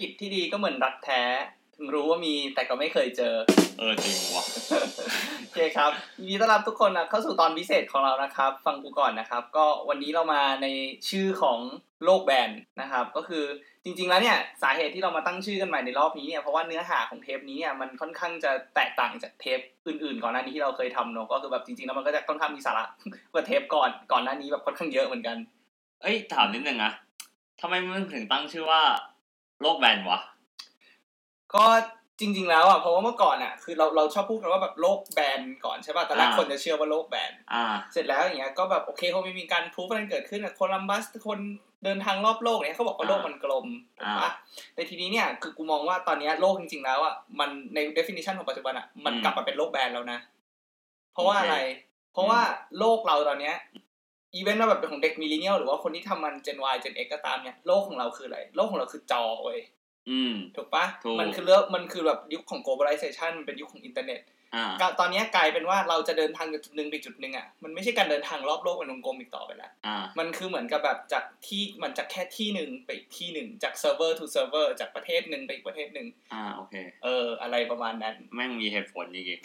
กิจที่ดีก็เหมือนรักแท้ ถึงรู้ว่ามีแต่ก็ไม่เคยเจอ เออจริงวะโอเคครับยินดีต้อนรับทุกคนนะเข้าสู่ตอนพิเศษของเรานะครับ ฟังกูก่อนนะครับ ก็วันนี้เรามาในชื่อของโลกแบนนะครับ ก็คือจริง ๆ แล้วเนี่ยสาเหตุที่เรามาตั้งชื่อกันใหม่ในรอบนี้เนี่ยเพราะว่าเนื้อหาของเทปนี้เนี่ยมันค่อนข้างจะแตกต่างจากเทปอื่นๆ ก่อนหน้านี้ที่เราเคยทำเนอะก็คือแบบจริงๆแล้วมันก็จะค่อนข้างมีสาระกว่าเทปก่อนก่อนหน้านี้แบบค่อนข้างเยอะเหมือนกัน เอ้ยถามนิดนึงนะทำไมมึงถึงตั้งชื่อว่า โลกแบนวะ ก็จริง ๆ แล้วอะเพราะว่าเมื่อก่อนอะคือเราเราชอบพูดกันว่าแบบโลกแบนก่อนใช่ป่ะแต่ละอ่าคนจะเชื่อว่าโลกแบนอ่าเสร็จแล้วอย่างเงี้ยก็แบบโอเคคงไม่มีการพรูฟอะไรเกิดขึ้นอะโคลัมบัสคนเดินทางรอบโลกเนี่ยเขาบอกว่าโลกมันกลมถูกปะแต่ทีนี้เนี่ยคือกูมองว่าตอนเนี้ยโลกจริง ๆ แล้วอะมันใน definition ของปัจจุบันอะมันอืมกลับมาเป็นโลกแบนแล้วนะ เพราะว่าโอเคอะไร เพราะว่าโลกเราตอนเนี้ย อีเวนต์ว่าแบบเป็นของเด็ก millennial หรือว่าคนที่ทำมัน Gen Y Gen X ก็ตามเนี่ยโลกของเราคืออะไร โลกของเราคือจอเว้ยอืมถูกปะถูกมันคือเรื่องมันคือแบบยุคของ globalization มันเป็นยุคของอินเทอร์เน็ตอ่าก็ตอนนี้กลายเป็นว่าเราจะเดินทางจากจุดหนึ่งไปจุดหนึ่งอะมันไม่ใช่การเดินทางรอบโลกเป็นวงกลมอีกต่อไปแล้วอ่ามันคือเหมือนกับแบบจากที่มันจากแค่ที่หนึ่งไปอีกที่หนึ่งจากเซิร์ฟเวอร์ to เซิร์ฟเวอร์จากประเทศหนึ่งไปอีกประเทศหนึ่งอ่าโอเคเอออะไรประมาณนั้นแม่งมีเหตุผลจริง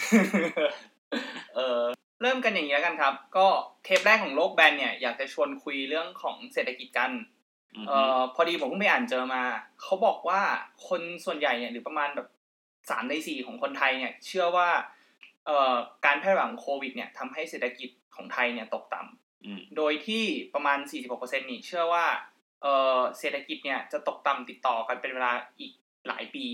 เออ เริ่มกันอย่างนี้แล้วกันครับ ก็เทปแรกของโลกแบนเนี่ยอยากจะชวนคุยเรื่องของเศรษฐกิจกันๆอืมเอ่อพอดีผมเพิ่งไปอ่านเจอมา เขาบอกว่าคนส่วนใหญ่เนี่ยหรือประมาณแบบสามในสี่ของคนไทยเนี่ย เชื่อว่าเอ่อการแพร่ระบาดของโควิดเนี่ยทำให้เศรษฐกิจของไทยเนี่ยตกต่ำอืมโดยที่ประมาณ 46%นี่เชื่อว่าเอ่อเศรษฐกิจเนี่ยจะตกต่ำติดต่อกันเป็นเวลาอีกหลายปี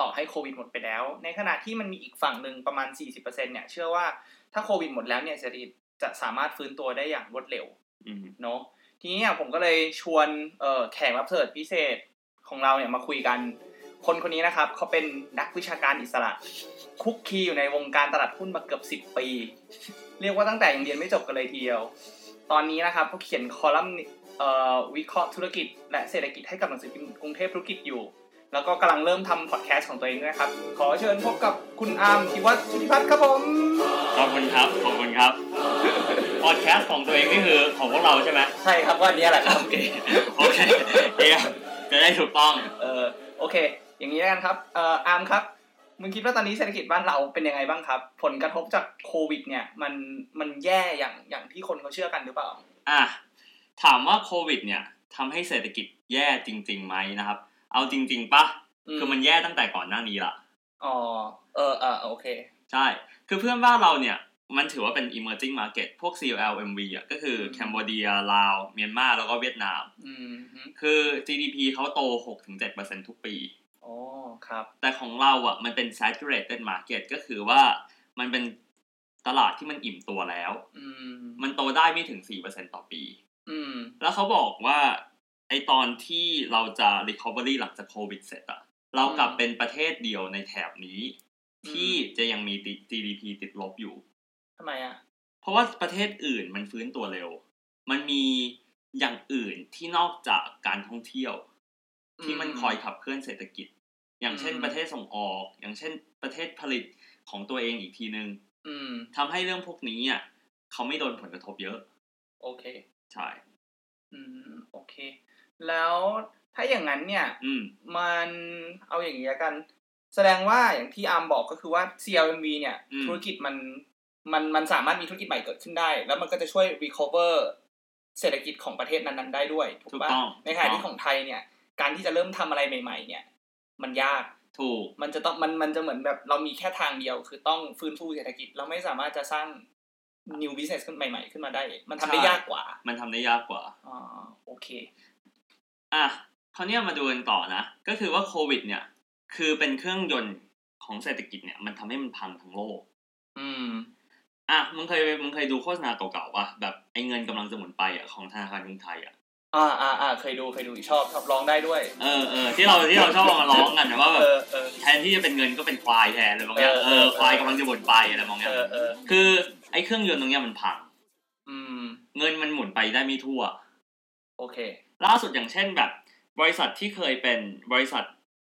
ต่อให้โควิดหมดไปแล้ว ในขณะที่มันมีอีกฝั่งหนึ่งประมาณ 40%เนี่ย เชื่อว่า ถ้าโควิดหมดแล้วเนี่ยเศรษฐกิจจะสามารถฟื้นตัวได้อย่างรวดเร็วอืมเนาะทีนี้เนี่ยผมก็เลยชวนเอ่อแขกรับเชิญพิเศษของเราเนี่ยมาคุยกัน คนคนนี้นะครับเขาเป็นนักวิชาการอิสระคุกคีอยู่ในวงการตลาดหุ้นมาเกือบ 10 ปี เรียกว่าตั้งแต่ยังเรียนไม่จบกันเลยทีเดียว ตอนนี้นะครับเขาเขียนคอลัมน์เอ่อวิเคราะห์ธุรกิจ และเศรษฐกิจให้กับหนังสือพิมพ์กรุงเทพธุรกิจอยู่ แล้วก็กำลังเริ่มทำพอดแคสต์ของตัวเองด้วยนะครับ ขอเชิญพบกับคุณอาร์มธิวัฒน์ชุติพัฒน์ครับผม ขอบคุณครับ ขอบคุณครับ พอดแคสต์ของตัวเองนี่คือของพวกเราใช่ไหมใช่ครับว่านี้แหละครับ โอเค โอเคเดี๋ยวจะได้ถูกต้อง เออโอเค อย่างนี้แล้วกันครับ เอ่ออาร์มครับ มึงคิดว่าตอนนี้เศรษฐกิจบ้านเราเป็นยังไงบ้างครับ ผลกระทบจากโควิด เนี่ย มัน มันแย่อย่างอย่างที่คนเขาเชื่อกันหรือเปล่า อะ ถามว่าโควิด เนี่ยทำให้เศรษฐกิจแย่จริงๆไหมนะครับ เอาจริง ๆปะอืมคือมันแย่ตั้งแต่ก่อนหน้านี้ละอ๋อเออเออโอเค ใช่ คือเพื่อนบ้านเราเนี่ย มันถือว่าเป็น emerging market พวก CLMV อะก็คืออืมแคนเบเดียลาว เมียนมาแล้วก็เวียดนามอืมฮึคือ GDP เขาโต 6-7%ทุกปีอ๋อครับ แต่ของเราอะมันเป็น saturated market ก็คือว่ามันเป็นตลาดที่มันอิ่มตัวแล้วอืมมันโตได้ไม่ถึง 4%ต่อปีอืมแล้วเขาบอกว่า ไอตอนที่เราจะ recovery หลังจากโควิดเสร็จอะเรากลับเป็นประเทศเดียวในแถบนี้ ที่จะยังมี GDP ติดลบอยู่ทำไมอะเพราะว่าประเทศอื่นมันฟื้นตัวเร็ว มันมีอย่างอื่นที่นอกจากการท่องเที่ยว ที่มันคอยขับเคลื่อนเศรษฐกิจ อย่างเช่นอืมประเทศส่งออก อย่างเช่นประเทศผลิตของตัวเองอีกทีนึงอืมทำให้เรื่องพวกนี้อะเขาไม่โดนผลกระทบเยอะ โอเค ใช่ อืม โอเค แล้วถ้าอย่างนั้นเนี่ยอืมมันเอาอย่างนี้ละกัน แสดงว่าอย่างที่อาร์มบอกก็คือว่า CLMV เนี่ยอืมธุรกิจมันมันมันสามารถมีธุรกิจใหม่เกิดขึ้นได้ แล้วมันก็จะช่วย recover เศรษฐกิจของประเทศนั้นๆได้ด้วยถูกถูกปะต้องในขณะถูที่กขต้องไทยเนี่ย การที่จะเริ่มทำอะไรใหม่ ๆ เนี่ย มันยากถูกมันจะต้องมันมันจะเหมือนแบบเรามีแค่ทางเดียว คือต้องฟื้นฟูเศรษฐกิจเราไม่สามารถจะสร้าง new business ขึ้นใหม่ ๆ ขึ้นมาได้ มันทำได้ใช่ยากกว่า มันทำได้ยากกว่าอ๋อโอเค อะคราวเนี้ยมาดูกันต่อนะ ก็คือว่าโควิด เนี่ย คือเป็นเครื่องยนต์ของเศรษฐกิจเนี่ย มันทำให้มันพังทั้งโลก อืม อะมึงเคยมึงเคยดูโฆษณาเก่าๆป่ะแบบไอ้เงินกำลังจะหมุนไปอะของธนาคารกรุงไทยอะอ่าอ่าอ่าเคยดูเคยดูชอบชอบร้องได้ด้วย เออเออที่เราที่เราชอบเอามาร้องกันนะว่าแบเอบอเออแทนที่จะเป็นเงินก็เป็นควายแทนอะไรบางอย่างเออเออควายกำลังจะหมุนไปอะไรบางอเอย่างอเออคือไอ้เครื่องยนต์ตรงเนี้ยมันพัง อืม เงินมันหมุนไปได้ไม่ทั่ว โอเค ล่าสุดอย่างเช่นแบบ บริษัทที่เคยเป็นบริษัท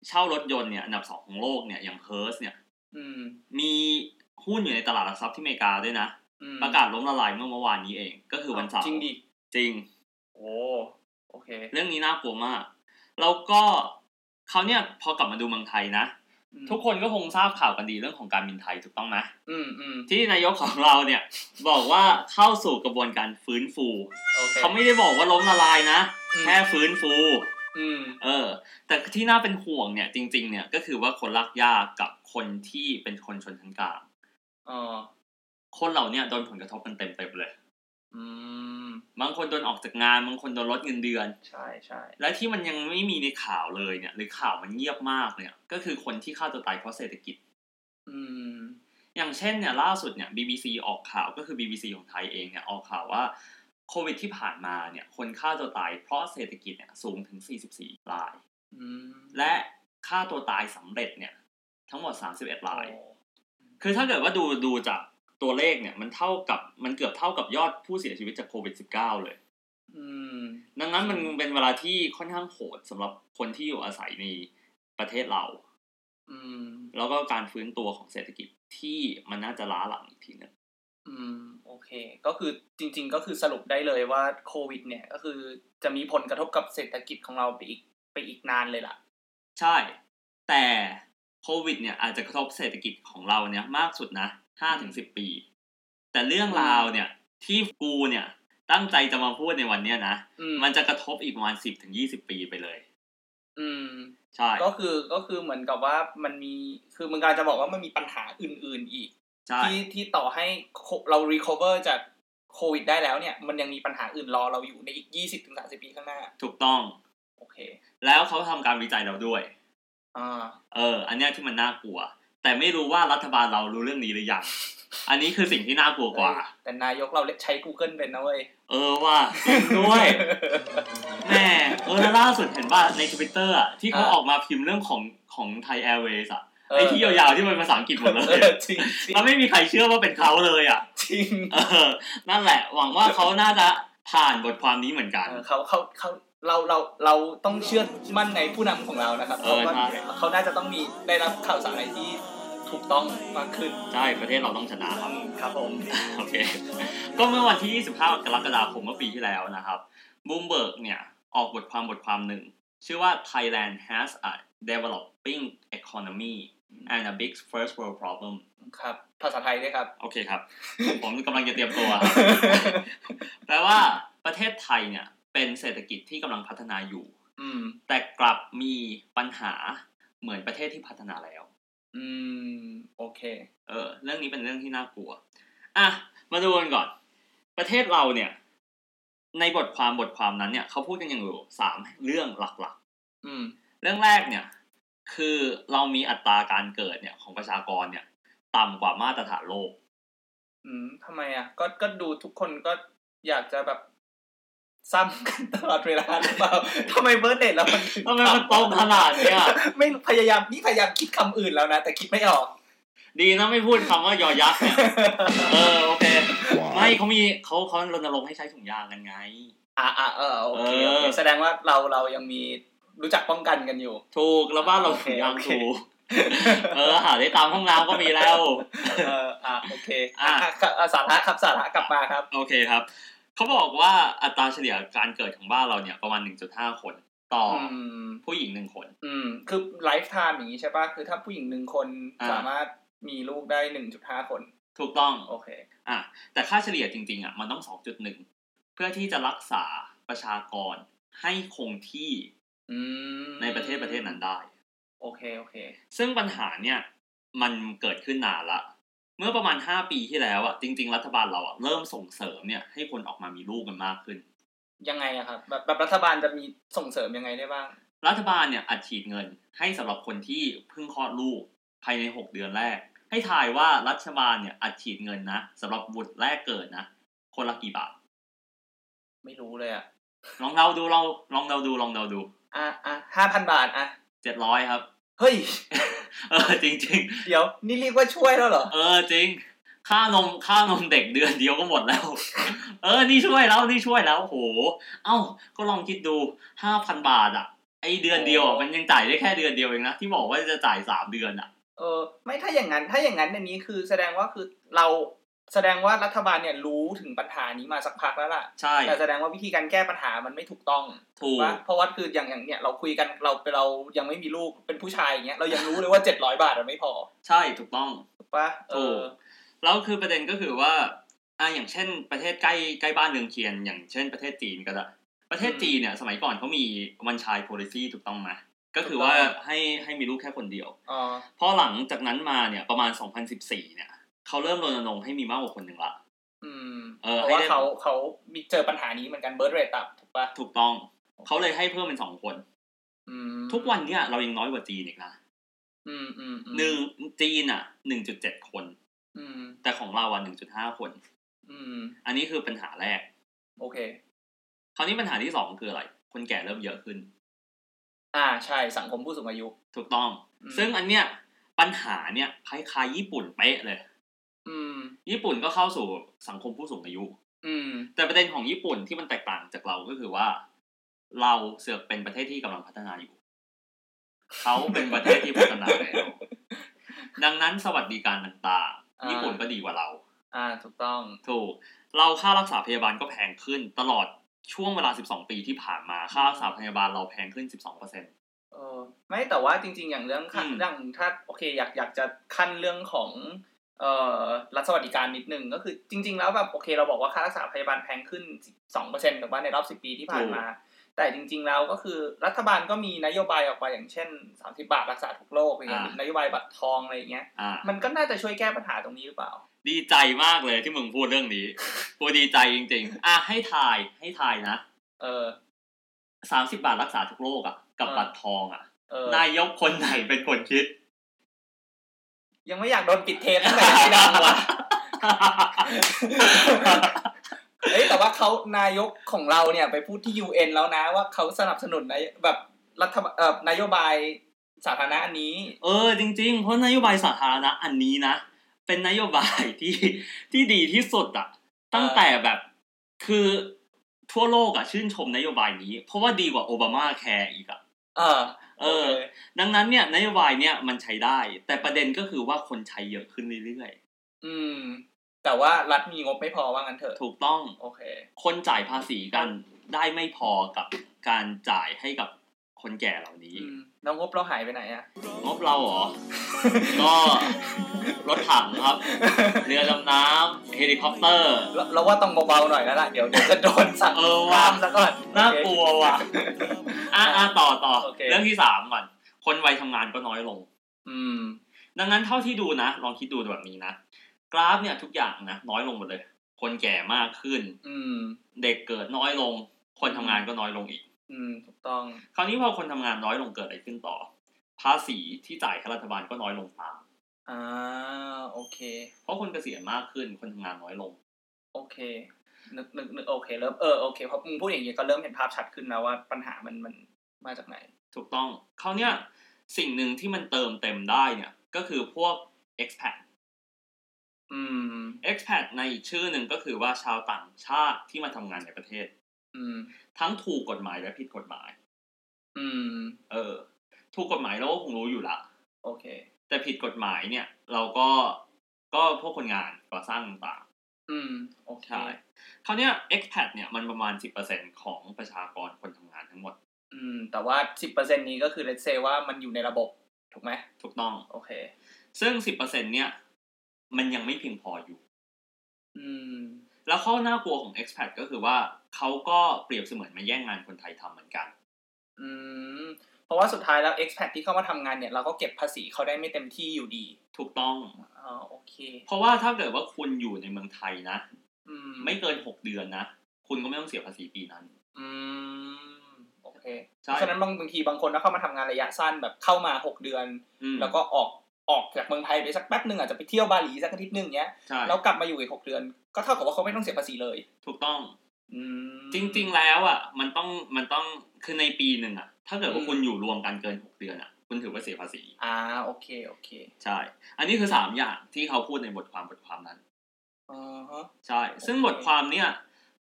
เช่ารถยนต์เนี่ยอันดับสองของโลกเนี่ยอย่างเฮิร์สเนี่ยอืมมีหุ้นอยู่ในตลาดหลักทรัพย์ที่อเมริกาด้วยนะอืมประกาศล้มละลายเมื่อเมื่อวานนี้เอง ก็คือวันเสาร์จริงดิจริง โอ้โอเค เรื่องนี้น่ากลัวมาก แล้วก็เขาเนี่ยพอกลับมาดูเมืองไทยนะอืม ทุกคนก็คงทราบข่าวกันดีเรื่องของการบินไทยถูกต้องไหมอืมอืมที่นายกของเราเนี่ย บอกว่าเข้าสู่กระบวนการฟื้นฟูโอเคเขาไม่ได้บอกว่าล้มละลายนะอืมแค่ฟื้นฟูอืมเออ แต่ที่น่าเป็นห่วงเนี่ยจริง ๆ เนี่ยก็คือว่าคนลากยากกับคนที่เป็นคนชนชั้นกลางอ๋อคนเหล่าเนี้โดนผลกระทบกันเต็มๆเลย อืมบางคนโดนออกจากงานบางคนโดนลดเงินเดือน ใช่ใช่และที่มันยังไม่มีในข่าวเลยเนี่ย หรือข่าวมันเงียบมากเนี่ย ก็คือคนที่ฆ่าตัวตายเพราะเศรษฐกิจ อืม อย่างเช่นเนี่ย ล่าสุดเนี่ย BBC ออกข่าวก็คือ BBC ของไทยเองเนี่ยออกข่าวว่าโควิดที่ผ่านมาเนี่ย คนฆ่าตัวตายเพราะเศรษฐกิจเนี่ยสูงถึง 44รายอืมและฆ่าตัวตายสำเร็จเนี่ย ทั้งหมด 31รายโอ้คือถ้าเกิดว่าดูดูจาก ตัวเลขเนี่ยมันเท่ากับมันเกือบเท่ากับยอดผู้เสียชีวิตจากโควิด -19 เลยอืมดังนั้นมันเป็นเวลาที่ค่อนข้างโหดสำหรับคนที่อยู่อาศัยในประเทศเราอืมแล้วก็การฟื้นตัวของเศรษฐกิจที่มันน่าจะล้าหลังอีกทีหนึงอืมโอเค ก็คือจริง ๆ ก็คือสรุปได้เลยว่าโควิด เนี่ยก็คือจะมีผลกระทบกับเศรษฐกิจของเราไปอีกไปอีกนานเลยล่ะ ใช่ แต่โควิด เนี่ยอาจจะกระทบเศรษฐกิจของเราเนี่ยมากสุดนะ ห้าถึงสิบปี แต่เรื่องราวเนี่ย ที่กูเนี่ย ตั้งใจจะมาพูดในวันเนี้ยนะอืมมันจะกระทบอีกประมาณสิบถึงยี่สิบปีไปเลย อืมใช่ ก็คือก็คือเหมือนกับว่ามันมีคือมึงกำลังจะบอกว่ามันมีปัญหาอื่น ๆอีกใช่ที่ที่ต่อให้โคเรา recover จากโควิดได้แล้วเนี่ย มันยังมีปัญหาอื่นรอเราอยู่ในอีกยี่สิบถึงสาสิบปีข้างหน้า ถูกต้อง โอเค แล้วเขาทำการวิจัยเราด้วยอ่าเออ อันเนี้ยที่มันน่ากลัว แต่ไม่รู้ว่ารัฐบาลเรารู้เรื่องนี้หรือยัง อันนี้คือสิ่งที่น่ากลัวกว่า แต่นายกเราใช้ Google เป็นนะเว้ย เออว่าจริงด้วยแม่เออแล้วล่าสุดเห็นว่าในทวิตเตอร์อะที่เขาอ่าออกมาพิมพ์เรื่องของของไทยแอร์เวย์อะเออไอ้ที่ยาวๆที่เป็นภาษาอังกฤษหมดเลเอยอจริงจริงแล้วไม่มีใครเชื่อว่าเป็นเขาเลยอะจริงเออนั่นแหละ หวังว่าเขาน่าจะผ่านบทความนี้เหมือนกันเออเขาเขาเขาเราเราเราต้องเชื่อมั่นในผู้นำของเรานะครับเอเขาอก็ใช่เขาน่าจะต้องมีได้รับข่าวสารอะไรที่ ถูกต้องมากขึ้น ใช่ ประเทศเราต้องชนะครับ ครับผม โอเค ก็เมื่อวันที่ 25 กรกฎาคมเมื่อปีที่แล้วนะครับบูมเบิร์กเนี่ยออกบทความบทความหนึ่ง ชื่อว่า Thailand has a developing economy and a big first world problem ครับ ภาษาไทยด้วยครับ โอเคครับ ผมกำลังจะเตรียมตัวครับแปลว่าประเทศไทยเนี่ย เป็นเศรษฐกิจที่กำลังพัฒนาอยู่อืมแต่กลับมีปัญหาเหมือนประเทศที่พัฒนาแล้ว อืม โอเค เออ เรื่องนี้เป็นเรื่องที่น่ากลัว อะ มาดูกันก่อน ประเทศเราเนี่ย ในบทความบทความนั้นเนี่ยเขาพูดกันอย่างอยู่สามเรื่องหลักอืมๆเรื่องแรกเนี่ย คือเรามีอัตราการเกิดเนี่ยของประชากรเนี่ย ต่ำกว่ามาตรฐานโลก อืมทำไมอะ ก็ก็ดูทุกคนก็อยากจะแบบ ซ้ำกันตลอดเวลาหรือเปล่าทำไมเบิร์ดเดทแล้วมันถึงทำไมมันตรงขนาดเนี้ยไม่พยายามนี่พยายามคิดคำอื่นแล้วนะ แต่คิดไม่ออก ดีนะไม่พูดคำว่ายอยักษ์เนี่ยเออโอเคไม่เขามีเขาเขารณรงค์ให้ใช้ถุงยางกันไง อ่าอ่าเออโอเคโอเคเออแสดงว่าเราเรายังมีรู้จักป้องกันกันอยู่ ถูกแล้วบ้านเราโอเคถุงยางโอเคถูกเออหาได้ตามห้องน้ำก็มีแล้ว เอออ่าโอเคอะอะครับอะสาระครับสาระกลับมาครับ โอเคครับ เขาบอกว่าอัตราเฉลี่ยการเกิดของบ้านเราเนี่ยประมาณ1.5คนต่อออืมผู้หญิงหนึ่งคน อืม คือ lifetime อย่างนี้ใช่ป่ะคือถ้าผู้หญิงหนึ่งคนอ่าสามารถมีลูกได้หนึ่งจุดห้าคน ถูกต้อง โอเค อะ แต่ค่าเฉลี่ยจริง ๆ อะ มันต้อง2.1เพื่อที่จะรักษาประชากรให้คงที่อืมในประเทศประเทศนั้นได้ โอเค โอเค ซึ่งปัญหาเนี่ย มันเกิดขึ้นนานละ เมื่อประมาณ 5 ปีที่แล้วอะจริง ๆ รัฐบาลเราอะเริ่มส่งเสริมเนี่ยให้คนออกมามีลูกกันมากขึ้น ยังไงอะครับแบบแบบรัฐบาลจะมีส่งเสริมยังไงได้บ้าง รัฐบาลเนี่ยอัดฉีดเงินให้สำหรับคนที่เพิ่งคลอดลูกภายใน 6 เดือนแรก ให้ทายว่ารัฐบาลเนี่ยอัดฉีดเงินนะสำหรับบุตรแรกเกิดนะคนละกี่บาท ไม่รู้เลยอะลองเดาดูลองลองเดาดูลองเดาดู อะอะห้าพันบาทอะเจ็ดร้อยครับ เฮ้ย เออจริงเดี๋ยว นี่เรียกว่าช่วยแล้วเหรอๆเออจริง ค่านมค่านมเด็กเดือนเดียวก็หมดแล้ว เออ นี่ช่วยแล้วนี่ช่วยแล้วโห เอ้า ก็ลองคิดดูห้าพันบาทอะไอเดือนเดียวอะมันยังจ่ายได้แค่เดือนเดียวเองนะที่บอกว่าจะจ่ายสามเดือนอะเออ ไม่ถ้าอย่างนั้น ถ้าอย่างนั้นอันนี้คือแสดงว่าคือเรา แสดงว่ารัฐบาลเนี่ยรู้ถึงปัญหานี้มาสักพักแล้วล่ะ ใช่ แต่แสดงว่าวิธีการแก้ปัญหามันไม่ถูกต้อง ถูกว่าเพราะว่าคืออย่างอย่างเนี่ยเราคุยกันเราเรายังไม่มีลูกเป็นผู้ชายอย่างเงี้ยเรายังรู้เลยว่าเจ็ดร้อยบาทมันไม่พอ ใช่ถูกต้อง ถูกปะเอถูกอแล้วคือประเด็นก็คือว่าอ่าอย่างเช่น ประเทศใกล้ใกล้บ้านเรือนเคียน อย่างเช่น ประเทศจีนก็ได้ประเทศจีนเนี่ยสมัยก่อนเขามีวันชาย policy ถูกต้องไหมก็คือว่าให้ให้มีลูกแค่คนเดียวอ๋อพอหลังจากนั้นมาเนี่ยประมาณ 2014 เนี่ย เขาเริ่มรณรงค์ให้มีมากกว่าคนหนึ่งละอืมเออเพราะว่าให้ได้เขาเขามีเจอปัญหานี้เหมือนกันเบิร์ดเรทต่ำถูกปะถูกต้อง เขาเลยให้เพิ่มเป็นสองคนอืมทุกวันเนี่ยเรายังน้อยกว่าจีนอีกนะอืมอืมอืมหนึ่งจีนอะหนึ่งจุดเจ็ดคนอืมแต่ของเราอะหนึ่งจุดห้าคนอืมอันนี้คือปัญหาแรก โอเค คราวนี้ปัญหาที่สองคืออะไร คนแก่เริ่มเยอะขึ้น อ่าใช่สังคมผู้สูงอายุ ถูกต้องอืมซึ่งอันเนี้ยปัญหาเนี่ยคล้ายๆญี่ปุ่นเป๊ะเลยอืม ญี่ปุ่นก็เข้าสู่สังคมผู้สูงอายุ อืม แต่ประเด็นของญี่ปุ่นที่มันแตกต่างจากเราก็คือว่า เราเสือกเป็นประเทศที่กำลังพัฒนาอยู่เขาเป็นประเทศที่พัฒนาแล้วดังนั้นสวัสดิการต่างๆญี่ปุ่นก็ดีกว่าเรา อ่าถูกต้องถูก เราค่ารักษาพยาบาลก็แพงขึ้น ตลอดช่วงเวลา 12 ปีที่ผ่านมาค่ารักษาพยาบาลเราแพงขึ้น 12เปอร์เซ็นต์เออไม่แต่ว่าจริง ๆ อย่างเรื่องขั้นอืมอย่างถ้าโอเคอยากอยากจะขั้นเรื่องของ เอ่อรัฐสวัสดิการนิดนึงก็คือจริง ๆ แล้วแบบโอเคเราบอกว่าค่ารักษาพยาบาลแพงขึ้นสองเปอร์เซ็นต์แต่ว่าในรอบสิบปีที่ผ่านมา แต่จริง ๆ แล้วก็คือรัฐบาลก็มีนโยบายออกมาอย่างเช่นสามสิบาทรักษาทุกโรคอย่างเงี้ยอ่านนโยบายบัตรทองอะไรอย่างเงี้ยอ่ามันก็น่าจะช่วยแก้ปัญหาตรงนี้หรือเปล่า ดีใจมากเลยที่มึงพูดเรื่องนี้กูดีใจจริง ๆ อะให้ทายให้ทายนะเออสามสิบบาทรักษาทุกโรคอะ กับอ่าบัตรทองอะเออนายกคนไหนเป็นคนคิด ยังไม่อยากโดนปิดเทปตั้งแต่ที่ดังวะเอ้ยแต่ว่าเขานายกของเราเนี่ยไปพูดที่ UN แล้วนะว่าเขาสนับสนุนในแบบรัฐบาลเอ่อนโยบายสาธารณะอันนี้ เออจริง ๆ เพราะนโยบายสาธารณะอันนี้นะ เป็นนโยบายที่ที่ดีที่สุดอะตั้งแต่แบบคือทั่วโลกอะชื่นชมนโยบายนี้ เพราะว่าดีกว่าโอบามาแคร์อีกอะ เออเออโคดังนั้นเนี่ยนโยบายเนี่ยมันใช้ได้ แต่ประเด็นก็คือว่าคนใช้เยอะขึ้นเรื่อยอืม แต่ว่ารัฐมีงบไม่พอว่างั้นเถอะๆถูกต้อง โอเค คนจ่ายภาษีกันได้ไม่พอกับการจ่ายให้กับ คนแก่เหล่านี้อืมแล้วงบเราหายไปไหนอะงบเราเหรอ ก็รถถังครับ เรือดำน้ำเฮลิคอปเตอร์ เราเราว่าต้องเบาๆหน่อยแล้วล่ะ เดี๋ยวเดี๋ยวจะโดนสั่งเออว่ะห้ามซะก่อนน่ากลัวว่ะอะอะต่อต่อโอเคเรื่องที่สามก่อน คนวัยทำงานก็น้อยลง อืม ดังนั้นเท่าที่ดูนะ ลองคิดดูแบบนี้นะ กราฟเนี่ยทุกอย่างนะน้อยลงหมดเลย คนแก่มากขึ้น อืม เด็กเกิดน้อยลง คนทำงานก็น้อยลงอีก อืมถูกต้อง คราวนี้พอคนทำงานน้อยลงเกิดอะไรขึ้นต่อ ภาษีที่จ่ายให้รัฐบาลก็น้อยลงตาม อ่าโอเค เพราะคนเกษียณมากขึ้นคนทำงานน้อยลง โอเค นึกนึกนึกโอเคเริ่มเออโอเคพอมึงพูดอย่างนี้ก็เริ่มเห็นภาพชัดขึ้นแล้วว่าปัญหามันมันมาจากไหน ถูกต้องคราวเนี้ยสิ่งหนึ่งที่มันเติมเต็มได้เนี่ย ก็คือพวก expat อืม expat ในอีกชื่อหนึ่งก็คือว่าชาวต่างชาติที่มาทำงานในประเทศ อืม ทั้งถูกกฎหมายและผิดกฎหมาย อืม เออ ถูกกฎหมายเราก็คงรู้อยู่ละ โอเค แต่ผิดกฎหมายเนี่ย เราก็ก็พวกคนงานก่อสร้างต่างอืม โอๆเค ใช่คราวเนี้ย expat เนี่ยมันประมาณ10%ของประชากรคนทำงานทั้งหมด อืม แต่ว่าสิบเปอร์เซ็นนี้ก็คือเลตเซว่ามันอยู่ในระบบ ถูกไหม ถูกต้อง โอเค ซึ่ง10%เนี่ย มันยังไม่เพียงพออยู่ อืม แล้วข้อน่ากลัวของ expat ก็คือว่าเขาก็เปรียบเสมือนมาแย่งงานคนไทยทำเหมือนกัน อืมเพราะว่าสุดท้ายแล้ว expat ที่เข้ามาทำงานเนี่ยเราก็เก็บภาษีเขาได้ไม่เต็มที่อยู่ดี ถูกต้องอ๋อโอเค เพราะว่าถ้าเกิดว่าคุณอยู่ในเมืองไทยนะอืมไม่เกิน6เดือนนะคุณก็ไม่ต้องเสียภาษีปีนั้น อืมโอเคใช่เพราะฉะนั้นบางบางทีบางคนถ้าเข้ามาทำงานระยะสั้นแบบเข้ามาหกเดือนอืมแล้วก็ออก ออกจากเมืองไทยไปสักแป๊บหนึ่งอาจจะไปเที่ยวบาหลีสักอาทิตย์หนึ่งเนี้ยใช่แล้วกลับมาอยู่อีกหกเดือน ก็เท่ากับว่าเขาไม่ต้องเสียภาษีเลย ถูกต้องอืมจริง ๆ แล้วอะ มันต้องมันต้องคือในปีหนึ่งอะ ถ้าเกิดว่าอืมคุณอยู่รวมกันเกิน6เดือนอะ คุณถือว่าเสียภาษี อ่าโอเคโอเค ใช่ อันนี้คือสามอย่างที่เขาพูดในบทความบทความนั้นอ่าฮะใช่ ซึ่งบทความเนี้ย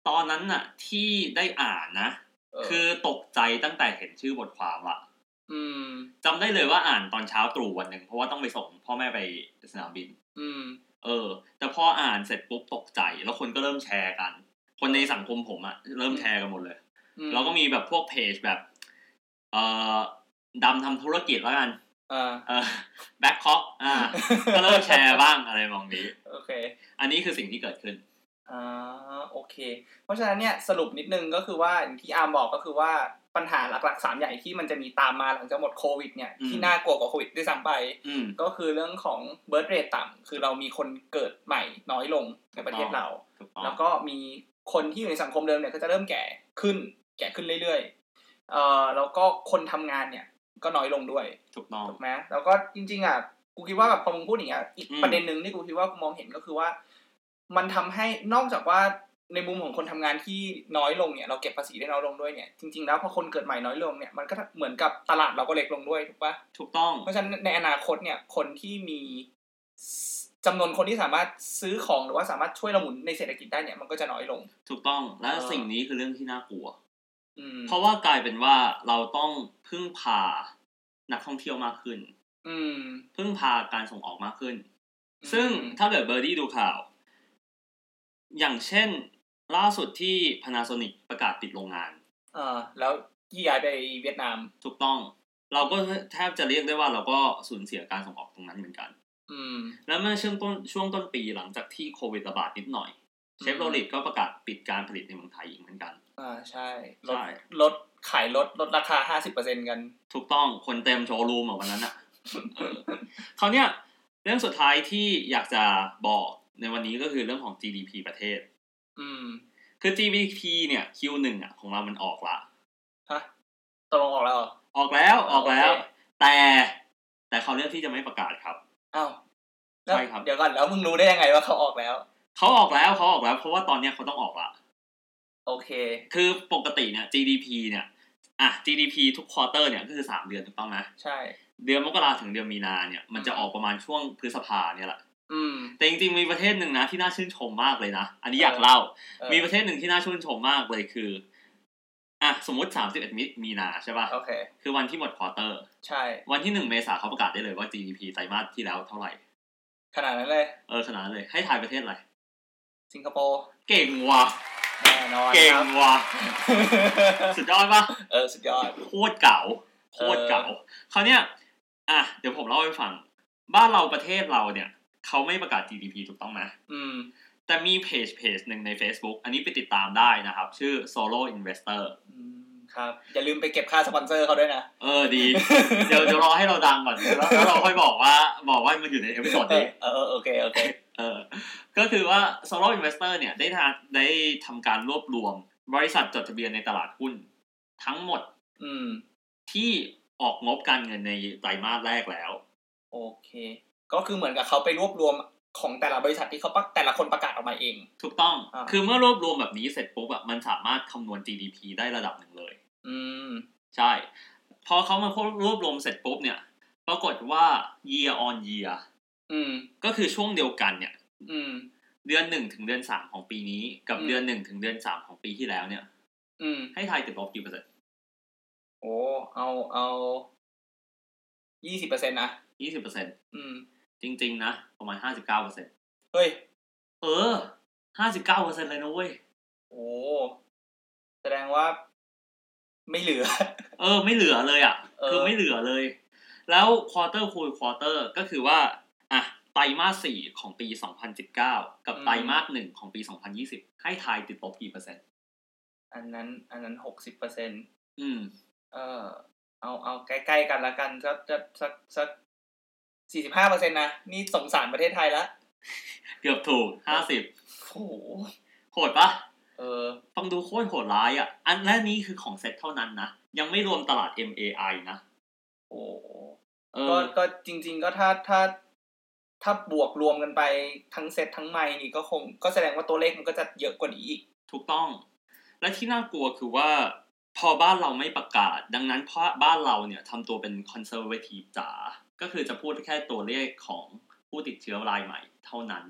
ตอนนั้นน่ะ ที่ได้อ่านนะเออคือตกใจตั้งแต่เห็นชื่อบทความละอื มจำได้เลยว่าอ่านตอนเช้าตรู่วันหนึ่งเพราะว่าต้องไปส่งพ่อแม่ไปสนามบิน อืม เออ แต่พออ่านเสร็จปุ๊บตกใจ แล้วคนก็เริ่มแชร์กัน คนในสังคมผมอะเริ่มแชร์กันหมดเลยอืมแล้วก็มีแบบพวกเพจแบบ เอ่อดำทำธุรกิจแล้วกันอ่าเออแบ็คคอกอ่าก็เริ่มแชร์บ้างอะไรมองนี้โอเค อันนี้คือสิ่งที่เกิดขึ้นอ่าโอเค เพราะฉะนั้นเนี่ยสรุปนิดนึงก็คือว่าอย่างที่อาร์มบอกก็คือว่า ปัญหาหลักๆสามอย่างที่มันจะมีตามมาหลังจากหมดโควิดเนี่ยอืมที่น่ากลัวกว่าโควิดด้วยซ้ำไปอืมก็คือเรื่องของเบิร์ r เรทต่ำคือเรามีคนเกิดใหม่น้อยลงในประเทศเราถูกต้องแล้วก็มีคนที่อยู่ในสังคมเดิมเนี่ยก็จะเริ่มแก่ขึ้น แก่ขึ้นเรื่อยๆเอ่อแล้วก็คนทำงานเนี่ยก็น้อยลงด้วยถูกต้องถูกไหมแล้วก็จริง ๆอะกูคิดว่าแบบพอมึงพูดอย่างเงี้ยอีกอืมประเด็นหนึ่งที่กูคิดว่ากูมองเห็นก็คือว่า มันทำให้นอกจากว่า ในมุมของคนทำงานที่น้อยลงเนี่ยเราเก็บภาษีได้น้อยลงด้วยเนี่ยจริงๆแล้วพอคนเกิดใหม่น้อยลงเนี่ยมันก็เหมือนกับตลาดเราก็เล็กลงด้วยถูกปะถูกต้อง เพราะฉะนั้นในอนาคตเนี่ยคนที่มีจำนวนคนที่สามารถซื้อของหรือว่าสามารถช่วยเราหมุนในเศรษฐกิจได้เนี่ยมันก็จะน้อยลง ถูกต้องและเออสิ่งนี้คือเรื่องที่น่ากลัวอืมเพราะว่ากลายเป็นว่าเราต้องพึ่งพานักท่องเที่ยวมากขึ้น อืม พึ่งพาการส่งออกมากขึ้นอืมซึ่งถ้าเกิดเบอร์ดี้ดูข่าว อย่างเช่น ล่าสุดที่ Panasonic ประกาศปิดโรงงาน เออแล้วที่ย้ายไปเวียดนาม ถูกต้อง เราก็แทบจะเรียกได้ว่าเราก็สูญเสียการส่งออกตรงนั้นเหมือนกัน อืม แล้วเมื่อช่วงต้นช่วงต้นปีหลังจากที่โควิดระบาดนิดหน่อยอืมเชฟโรลิตก็ประกาศปิดการผลิตในเมืองไทยอีกเหมือนกัน อ่าใช่ลดใช่ ลดขายลดลดราคาห้าสิบเปอร์เซ็นกัน ถูกต้องคนเต็มโชว์รูมอะวันนั้นอะ เออคราวเนี้ยเรื่องสุดท้ายที่อยากจะบอกในวันนี้ก็คือเรื่องของ GDP ประเทศ อืม คือ GDP เนี่ย Q1 อะ ของเรามันออกละฮะตกลงออกแล้วเหรอออกแล้วออกแล้วโอเคแต่แต่เขาเลือกที่จะไม่ประกาศครับอ้าวแล้วใช่ครับเดี๋ยวก่อนแล้วมึงรู้ได้ยังไงว่าเขาออกแล้วเขาออกแล้วเขาออกแล้ว เพราะว่าตอนเนี้ยเขาต้องออกละโอเค คือปกติเนี่ย GDP เนี่ยอะ GDP ทุกควอเตอร์เนี่ยก็คือสามเดือนถูกต้องไหมใช่ เดือนมกราถึงเดือนมีนาเนี่ยมันจะออกประมาณช่วงพฤษภาเนี่ยแหละ อืมแต่จริงๆมีประเทศหนึ่งนะที่น่าชื่นชมมากเลยนะ อันนี้อยากเล่าเออมีประเทศหนึ่งที่น่าชื่นชมมากเลยคืออะสมมติ31มิมีนาใช่ป่ะโอเคคือวันที่หมด quarter ใช่ วันที่หนึ่งเมษาเขาประกาศได้เลยว่า GDP ไตรมาสที่แล้วเท่าไหร่ ขนาดนั้นเลย เออขนาดนั้นเลยให้ทายประเทศอะไร สิงคโปร์ เก่งว่ะแน่นอนเก่งครับว่ะสุดยอดปะเออสุดยอดโคตรเก่งโคตรเก่งคราวเนี้ยอะเดี๋ยวผมเล่าให้ฟัง บ้านเราประเทศเราเนี่ย เขาไม่ประกาศ GDP ถูกต้องไหมอืม แต่มีเพจเพจหนึ่งใน Facebook อันนี้ไปติดตามได้นะครับ ชื่อ Solo Investor อืมครับ อย่าลืมไปเก็บค่าสปอนเซอร์เขาด้วยนะ เออดี เดี๋ยวเดี๋ยวรอให้เราดังก่อน แล้วแล้วเราค่อยบอกว่าบอกว่ามันอยู่ใน episode เอนี้อเออโอเค โอเค เออ ก็คือว่า Solo Investor เนี่ยได้ทำได้ทำการรวบรวม บริษัทจดทะเบียนในตลาดหุ้น ทั้งหมด อืม ที่ออกงบการเงินในไตรมาสแรกแล้ว โอเค ก็คือเหมือนกับเขาไปรวบรวมของแต่ละบริษัทที่เขาประแต่ละคนประกาศออกมาเอง ถูกต้องอ่าคือเมื่อรวบรวมแบบนี้เสร็จปุ๊บอะมันสามารถคำนวณ GDP ได้ระดับหนึ่งเลย อืม ใช่ พอเขามารวบรวมเสร็จปุ๊บเนี่ย ปรากฏว่า year on year อืม ก็คือช่วงเดียวกันเนี่ย อืม เดือนหนึ่งถึงเดือนสามของปีนี้ กับอืมเดือนหนึ่งถึงเดือนสามของปีที่แล้วเนี่ย อืม ให้ทายติดลบกี่เปอร์เซ็นต์โอ้ เอา เอายี่สิบเปอร์เซ็นต์นะยี่สิบเปอร์เซ็นต์อืม จริง ๆ นะ ประมาณห้าสิบเก้าเปอร์เซ็นต์เฮ้ย เออห้าสิบเก้าเปอร์เซ็นต์เลยนะเว้ย โอ้ แสดงว่า ไม่เหลือ เออ ไม่เหลือเลยอะเออคือไม่เหลือเลย แล้ว quarter on quarter ก็คือว่า อะ ไตรมาสสี่ของปี2019กับไตรมาสหนึ่งของปี2020ให้ทายติดลบกี่เปอร์เซ็นต์ อันนั้น อันนั้นหกสิบเปอร์เซ็นต์อืม เออเอาเอาใกล้ๆกันละกันสักสักสักสัก สี่สิบห้าเปอร์เซ็นต์นะ นี่สงสารประเทศไทยละเกือบถูก50โอ้โหโหดปะเออฟังดูโคตรโหดร้ายอะ อันและนี้คือของเซ็ตเท่านั้นนะ ยังไม่รวมตลาด MAI นะ โอ้เอก็อก็จริง ๆ ก็ถ้าถ้าถ้าบวกรวมกันไปทั้งเซตทั้งไมล์นี่ก็คงก็แสดงว่าตัวเลขมันก็จะเยอะกว่านี้อีก ถูกต้อง และที่น่ากลัวคือว่า พอบ้านเราไม่ประกาศ ดังนั้นเพราะบ้านเราเนี่ยทำตัวเป็นคอนเซอร์เวทีฟจ๋าก็คือจะพูดแค่ตัวเลขของผู้ติดเชื้อรายใหม่เท่านั้น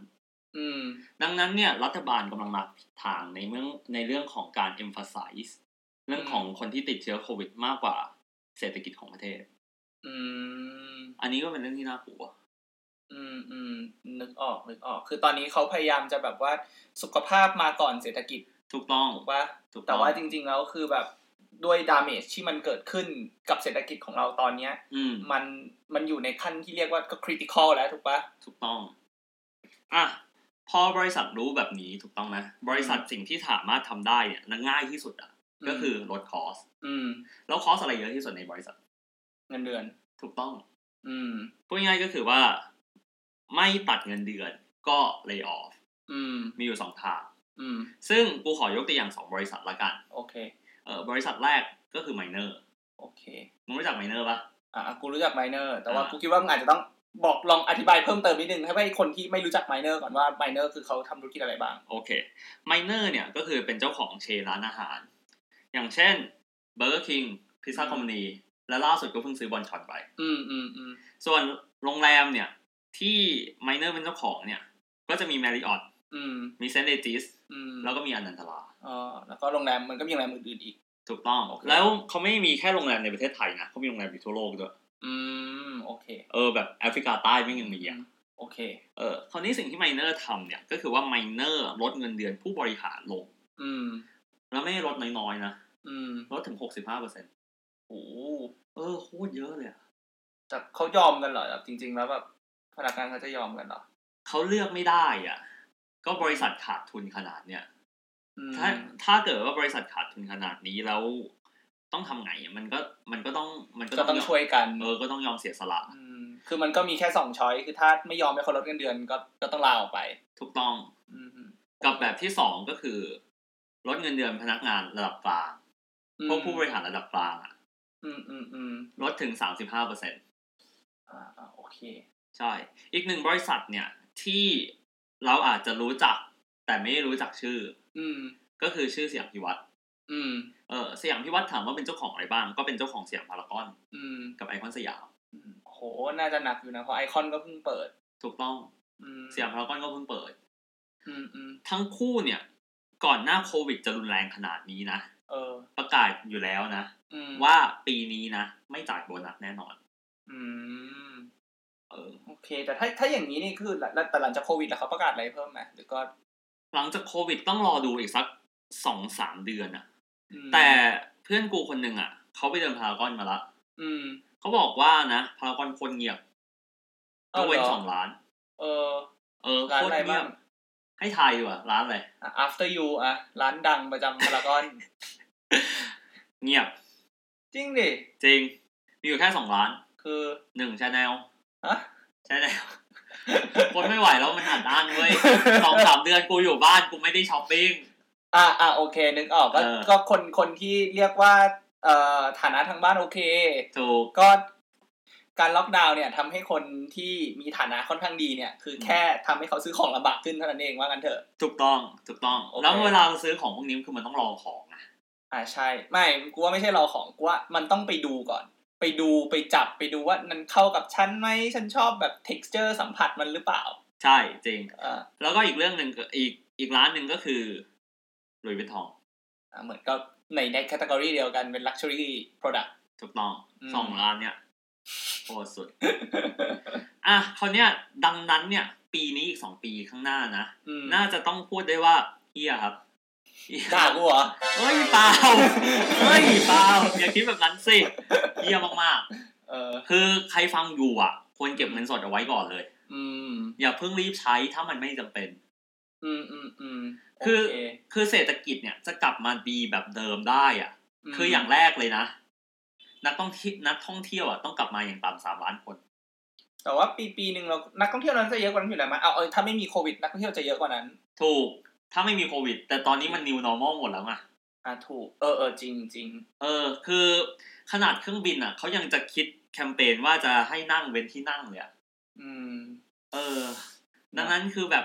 อืมดังนั้นเนี่ยรัฐบาลกำลังมาผิดทางในเรื่องในเรื่องของการ emphasize เรื่องของคนที่ติดเชื้อโควิดมากกว่าเศรษฐกิจของประเทศอืมอันนี้ก็เป็นเรื่องที่น่ากลัว อืมอืมนึกออกนึกออก คือตอนนี้เขาพยายามจะแบบว่าสุขภาพมาก่อนเศรษฐกิจ ถูกต้องถูกปะถูกต้องแต่ว่าจริง ๆ แล้วคือแบบ ด้วยดาเมจที่มันเกิดขึ้นกับเศรษฐกิจของเราตอนเนี้ย อืม มันมันอยู่ในขั้นที่เรียกว่าก็คริติคอลแล้วถูกปะถูกต้อง อะ พอบริษัทรู้แบบนี้ถูกต้องไหมบริษัทสิ่งที่สามารถทำได้เนี่ยและง่ายที่สุดอะ ก็คือลด cost อืม แล้ว cost อะไรเยอะที่สุดในบริษัท เงินเดือน ถูกต้อง อืม พูดง่ายๆก็คือว่า ไม่ตัดเงินเดือนก็ lay off อืม มีอยู่สองทาง อืม ซึ่งกูขอยกตัวอย่างสองบริษัทละกัน โอเค เออบริษัทแรกก็คือ Minor โอเคมึงรู้จัก Minor ปะอะกูรู้จัก Minor แต่ว่าอ่ากูคิดว่ามึงอาจจะต้องบอกลองอธิบายเพิ่มเติมนิดนึงให้ให้คนที่ไม่รู้จัก Minor ก่อนว่า Minor คือเขาทำธุรกิจอะไรบ้าง โอเค Miner เนี่ยก็คือเป็นเจ้าของเชนร้านอาหาร อย่างเช่น Burger King Pizza Company และล่าสุดก็เพิ่งซื้อบอลช็อตไปอืมอืมอืมส่วนโรงแรมเนี่ยที่ Miner เป็นเจ้าของเนี่ย ก็จะมี Marriott อื มมี St. Regis อืมแล้วก็มีอนันตลาอ๋อแล้วก็โรงแรมมันก็มีโรงแรมอื่นๆอีก ถูกต้องโอเคแล้วเขาไม่มีแค่โรงแรมในประเทศไทยนะเขามีโรงแรมอยู่ทั่วโลกด้วย อืม โอเค เออ แบบแอฟริกาใต้ไม่ยังมีอะโอเค เออ คราวนี้สิ่งที่ Miner ทำเนี่ย ก็คือว่า Miner ลดเงินเดือนผู้บริหารลง อืม แล้วไม่ได้ลดน้อยๆนะ อืม ลดถึง65เปอร์เซ็นต์โอ้เออ โคตรเยอะเลยอะแต่เขายอมกันเหรอแบบจริง ๆ แล้วแบบพนักงานเขาจะยอมกันเหรอเขาเลือกไม่ได้อะ ก็บริษัทขาดทุนขนาดเนี้ยอืมถ้าถ้าเกิดว่าบริษัทขาดทุนขนาดนี้แล้วต้องทำไงอะมันก็มันก็ต้องมันก็ก็ต้องช่วยกันเออก็ต้องยอมเสียสละอืมคือมันก็มีแค่สองช้อยคือถ้าไม่ยอมให้เขาลดเงินเดือนก็ก็ต้องลาออกไป ถูกต้องอืมกับแบบที่สองก็คือ ลดเงินเดือนพนักงานระดับกลางพวกผู้บริหารระดับกลางอะอืมอืมอืมลดถึงสามสิบห้าเปอร์เซ็นอ่าอ่าโอเค ใช่ อีกหนึ่งบริษัทเนี่ยที่ เราอาจจะรู้จัก แต่ไม่ได้รู้จักชื่อ อืม ก็คือชื่อสยามพิวัตรอืม เออสยามพิวัตรถามว่าเป็นเจ้าของอะไรบ้าง ก็เป็นเจ้าของสยามพารากอน อืม กับไอคอนสยามอืมโห น่าจะหนักอยู่นะ เพราะไอคอนก็เพิ่งเปิด ถูกต้องอืมสยามพารากอนก็เพิ่งเปิด อืมอืมทั้งคู่เนี่ย ก่อนหน้าโควิดจะรุนแรงขนาดนี้นะ เออ ประกาศอยู่แล้วนะอืมว่าปีนี้นะ ไม่จ่ายโบนัสแน่นอน อืมเออ โอเค แต่ถ้าถ้าอย่างนี้นี่คือแล้วแต่หลังจากโควิดแล้วเขาประกาศอะไรเพิ่มไหมหรือก็ หลังจากโควิดต้องรอดูอีกสักสองสามเดือนอะอืมแต่เพื่อนกูคนหนึ่งอะเขาไปเดินพารากอนมาละอืมเขาบอกว่านะพารากอนคนเงียบเอาก็เหรอเว้นสองร้าน เออ เออร้านโคตอะไรรเงียบ้าบงให้ทายดีกว่าร้านอะไรอะ after you อะ ร้านดังประจำพารากอน เงียบ จริงดิ จริง มีอยู่แค่สองร้าน คือหนึ่งชาแนล ฮะชาแนลคนไม่ไหวแล้วมันอัดอั้นเว้ยสองสามเดือนกูอยู่บ้านกูไม่ได้ช้อปปิ้งอ่าอ่าโอเค นึกออกก็เออก็คนคนที่เรียกว่าเอ่อฐานะทางบ้านโอเคถูกก็การล็อกดาวน์เนี่ยทำให้คนที่มีฐานะค่อนข้างดีเนี่ย คือแค่ทำให้เขาซื้อของลำบากขึ้นเท่านั้นเองว่ากันเถอะถูกต้องถูกต้องโอเคแล้วเวลาเราซื้อของพวกนี้คือมันต้องรอของอะอ่าใช่ ไม่กูว่าไม่ใช่รอของกูว่ามันต้องไปดูก่อน ไปดูไปจับไปดูว่ามันเข้ากับฉันไหมฉันชอบแบบ texture สัมผัสมันหรือเปล่า ใช่จริงอ่าแล้วก็อีกเรื่องหนึ่งก็อีกอีกร้านหนึ่งก็คือลุยวิตทองอ่าเหมือนก็ในในแคตตากรีเดียวกันเป็น luxury product ถูกต้องอืมสองร้านเนี่ยโคตรสุด อะคราวเนี้ยดังนั้นเนี่ย ปีนี้อีกสองปีข้างหน้านะอืมน่าจะต้องพูดได้ว่าเฮียครับเหี้ย ด่ากูเหรอ เฮ้ยเปล่าเฮ้ยเปล่าอย่าคิดแบบนั้นสิเฮียมากเออๆคือใครฟังอยู่อะ ควรเก็บเงินสดเอาไว้ก่อนเลย อืม อย่าเพิ่งรีบใช้ถ้ามันไม่จำเป็น อืมอืมอืมคือโเคือเศรษฐกิจเนี่ยจะกลับมาดีแบบเดิมได้อะมคืออย่างแรกเลยนะ นักท่องเที่ยวนักท่องเที่ยวอะต้องกลับมาอย่างต่ำสามล้านคน แต่ว่าปีปีหนึ่งเรานักท่องเที่ยวนั้นจะเยอะกว่านั้นอยู่แล้วมั้ยเอาเอาถ้าไม่มีโควิดนักท่องเที่ยวจะเยอะกว่านั้น ถูก ถ้าไม่มีโควิด แต่ตอนนี้มัน new normal หมดแล้วไงอ่าถูก เออเออจริงจริงเออ คือขนาดเครื่องบินอะเขายังจะคิดแคมเปญว่าจะให้นั่งเว้นที่นั่งเลยอะอืม เออ ดังนั้นคือแบบ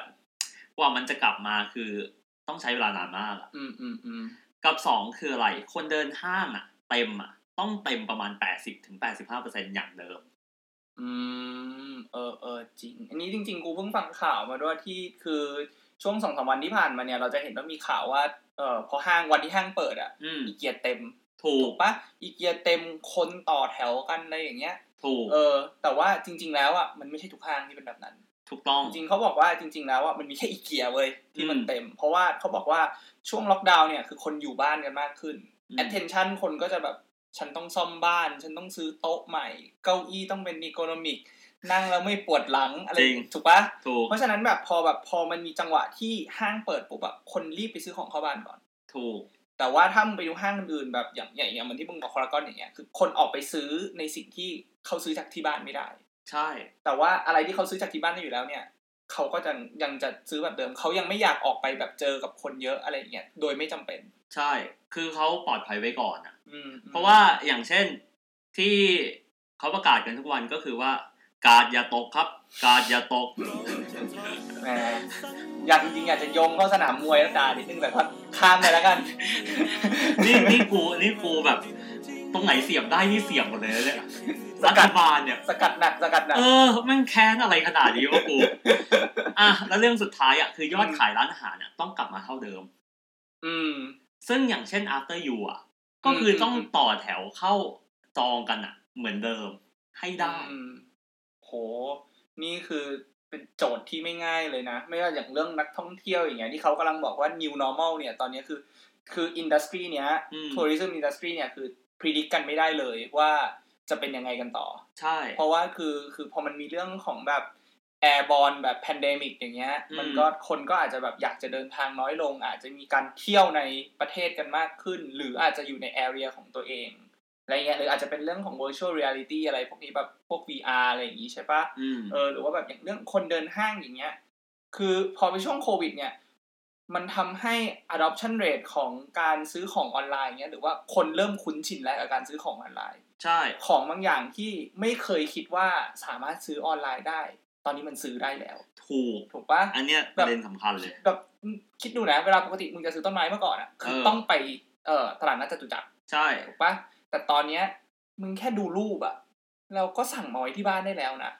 กว่ามันจะกลับมาคือต้องใช้เวลานานมากอะอืมอืมอืมกับสองคืออะไร คนเดินห้างอะ เต็มอะ ต้องเต็มประมาณแปดสิบถึงแปดสิบห้าเปอร์เซ็นอย่างเดิม อืม เออเออจริง อันนี้จริง ๆ กูเพิ่งฟังข่าวมาด้วยที่คือ ช่วงสองสามวันที่ผ่านมาเนี่ยเราจะเห็นว่ามีข่าวว่าเออพอห้างวันที่ห้างเปิดอะอืมอีเกียเต็ม ถูถูกกปะอีเกียเต็มคนต่อแถวกันอะไรอย่างเงี้ย ถูกเออ แต่ว่าจริง ๆ แล้วอะมันไม่ใช่ทุกห้างที่เป็นแบบนั้น ถูกต้องจริงๆเขาบอกว่าจริง ๆ แล้วอะมันมีแค่อีเกียเว้ยที่มันอืมเต็ม เพราะว่าเขาบอกว่าช่วงล็อกดาวน์เนี่ยคือคนอยู่บ้านกันมากขึ้นอืม attention คนก็จะแบบฉันต้องซ่อมบ้าน ฉันต้องซื้อโต๊ะใหม่ เก้าอี้ต้องเป็นอีโคโนมิก นั่งแล้วไม่ปวดหลังอะไรจริงถูกปะถูกเพราะฉะนั้นแบบพอแบบพอมันมีจังหวะที่ห้างเปิดปุ๊บแบบคนรีบไปซื้อของเข้าบ้านก่อน ถูก แต่ว่าถ้ามึงไปดูห้างอื่นๆแบบอย่างอย่างอย่างเหมือนที่มึงบอกคอร์กอนอย่างเงี้ยคือคนออกไปซื้อในสิ่งที่เขาซื้อจากที่บ้านไม่ได้ ใช่ แต่ว่าอะไรที่เขาซื้อจากที่บ้านได้อยู่แล้วเนี่ยเขาก็จะยังจะซื้อแบบเดิมเขายังไม่อยากออกไปแบบเจอกับคนเยอะอะไรอย่างเงี้ยโดยไม่จำเป็น ใช่ คือเขาปลอดภัยไว้ก่อนอะอืมเพราะว่าอย่างเช่นที่เขาประกาศกันทุกวันก็คือว่า กาดอย่าตกครับ กาดอย่าตกแหมอยากจริงๆอยากจะโยงเข้าสนามมวยแล้วด่านิดนึงแต่ก็ข้ามไปแล้วกัน นี่นี่กูนี่กูแบบ ตรงไหนเสียบได้นี่เสียบหมดเลยนะเนี่ยสรักัฐด บาลเนี่ย สกัดหนักสกัดหนัก เออแมันแค้นอะไรขนาดนี้วะกูอะแล้วเรื่องสุดท้ายอะคือยอดขายร้านอาหารอะต้องกลับมาเท่าเดิม อืม ซึ่งอย่างเช่น After You อะ ก็คือต้องอืมต่อแถวเข้าจองกันอะ เหมือนเดิมให้ได้ อืม โห นี่คือเป็นโจทย์ที่ไม่ง่ายเลยนะ ไม่ว่าอย่างเรื่องนักท่องเที่ยวอย่างเงี้ยที่เขากำลังบอกว่า new normal เนี่ย ตอนนี้คือคือ industry เนี้ยอืม tourism industry เนี่ยคือพิ d ิ c กันไม่ได้เลยว่าจะเป็นยังไงกันต่อ ใช่ เพราะว่าคือคือพอมันมีเรื่องของแบบ airborne แบบ pandemic อย่างเงี้ยอืมมันก็คนก็อาจจะแบบอยากจะเดินทางน้อยลง อาจจะมีการเที่ยวในประเทศกันมากขึ้น หรืออาจจะอยู่ใน area ของตัวเอง อะไรเงี้ยหรืออาจจะเป็นเรื่องของ virtual reality อะไรพวกนี้แบบพวก VR อะไรอย่างงี้ใช่ปะอืมเออหรือว่าแบบอย่างเรื่องคนเดินห้างอย่างเงี้ย คือพอไปช่วงโควิด เนี่ย มันทำให้ adoption rate ของการซื้อของออนไลน์เงี้ยหรือว่าคนเริ่มคุ้นชินแล้วกับการซื้อของออนไลน์ ใช่ ของบางอย่างที่ไม่เคยคิดว่าสามารถซื้อออนไลน์ได้ ตอนนี้มันซื้อได้แล้ว ถูกถูกปะอันเนี้ยประเด็นสำคัญเลยแบบคิดดูนะเวลาปกติมึงจะซื้อต้นไม้เมื่อก่อนอะคือเออต้องไปเอ่อตลาดนัดจตุจักรใช่ถูกปะ แต่ตอนเนี้ย มึงแค่ดูรูปอะเราก็สั่งมาไว้ที่บ้านได้แล้วนะ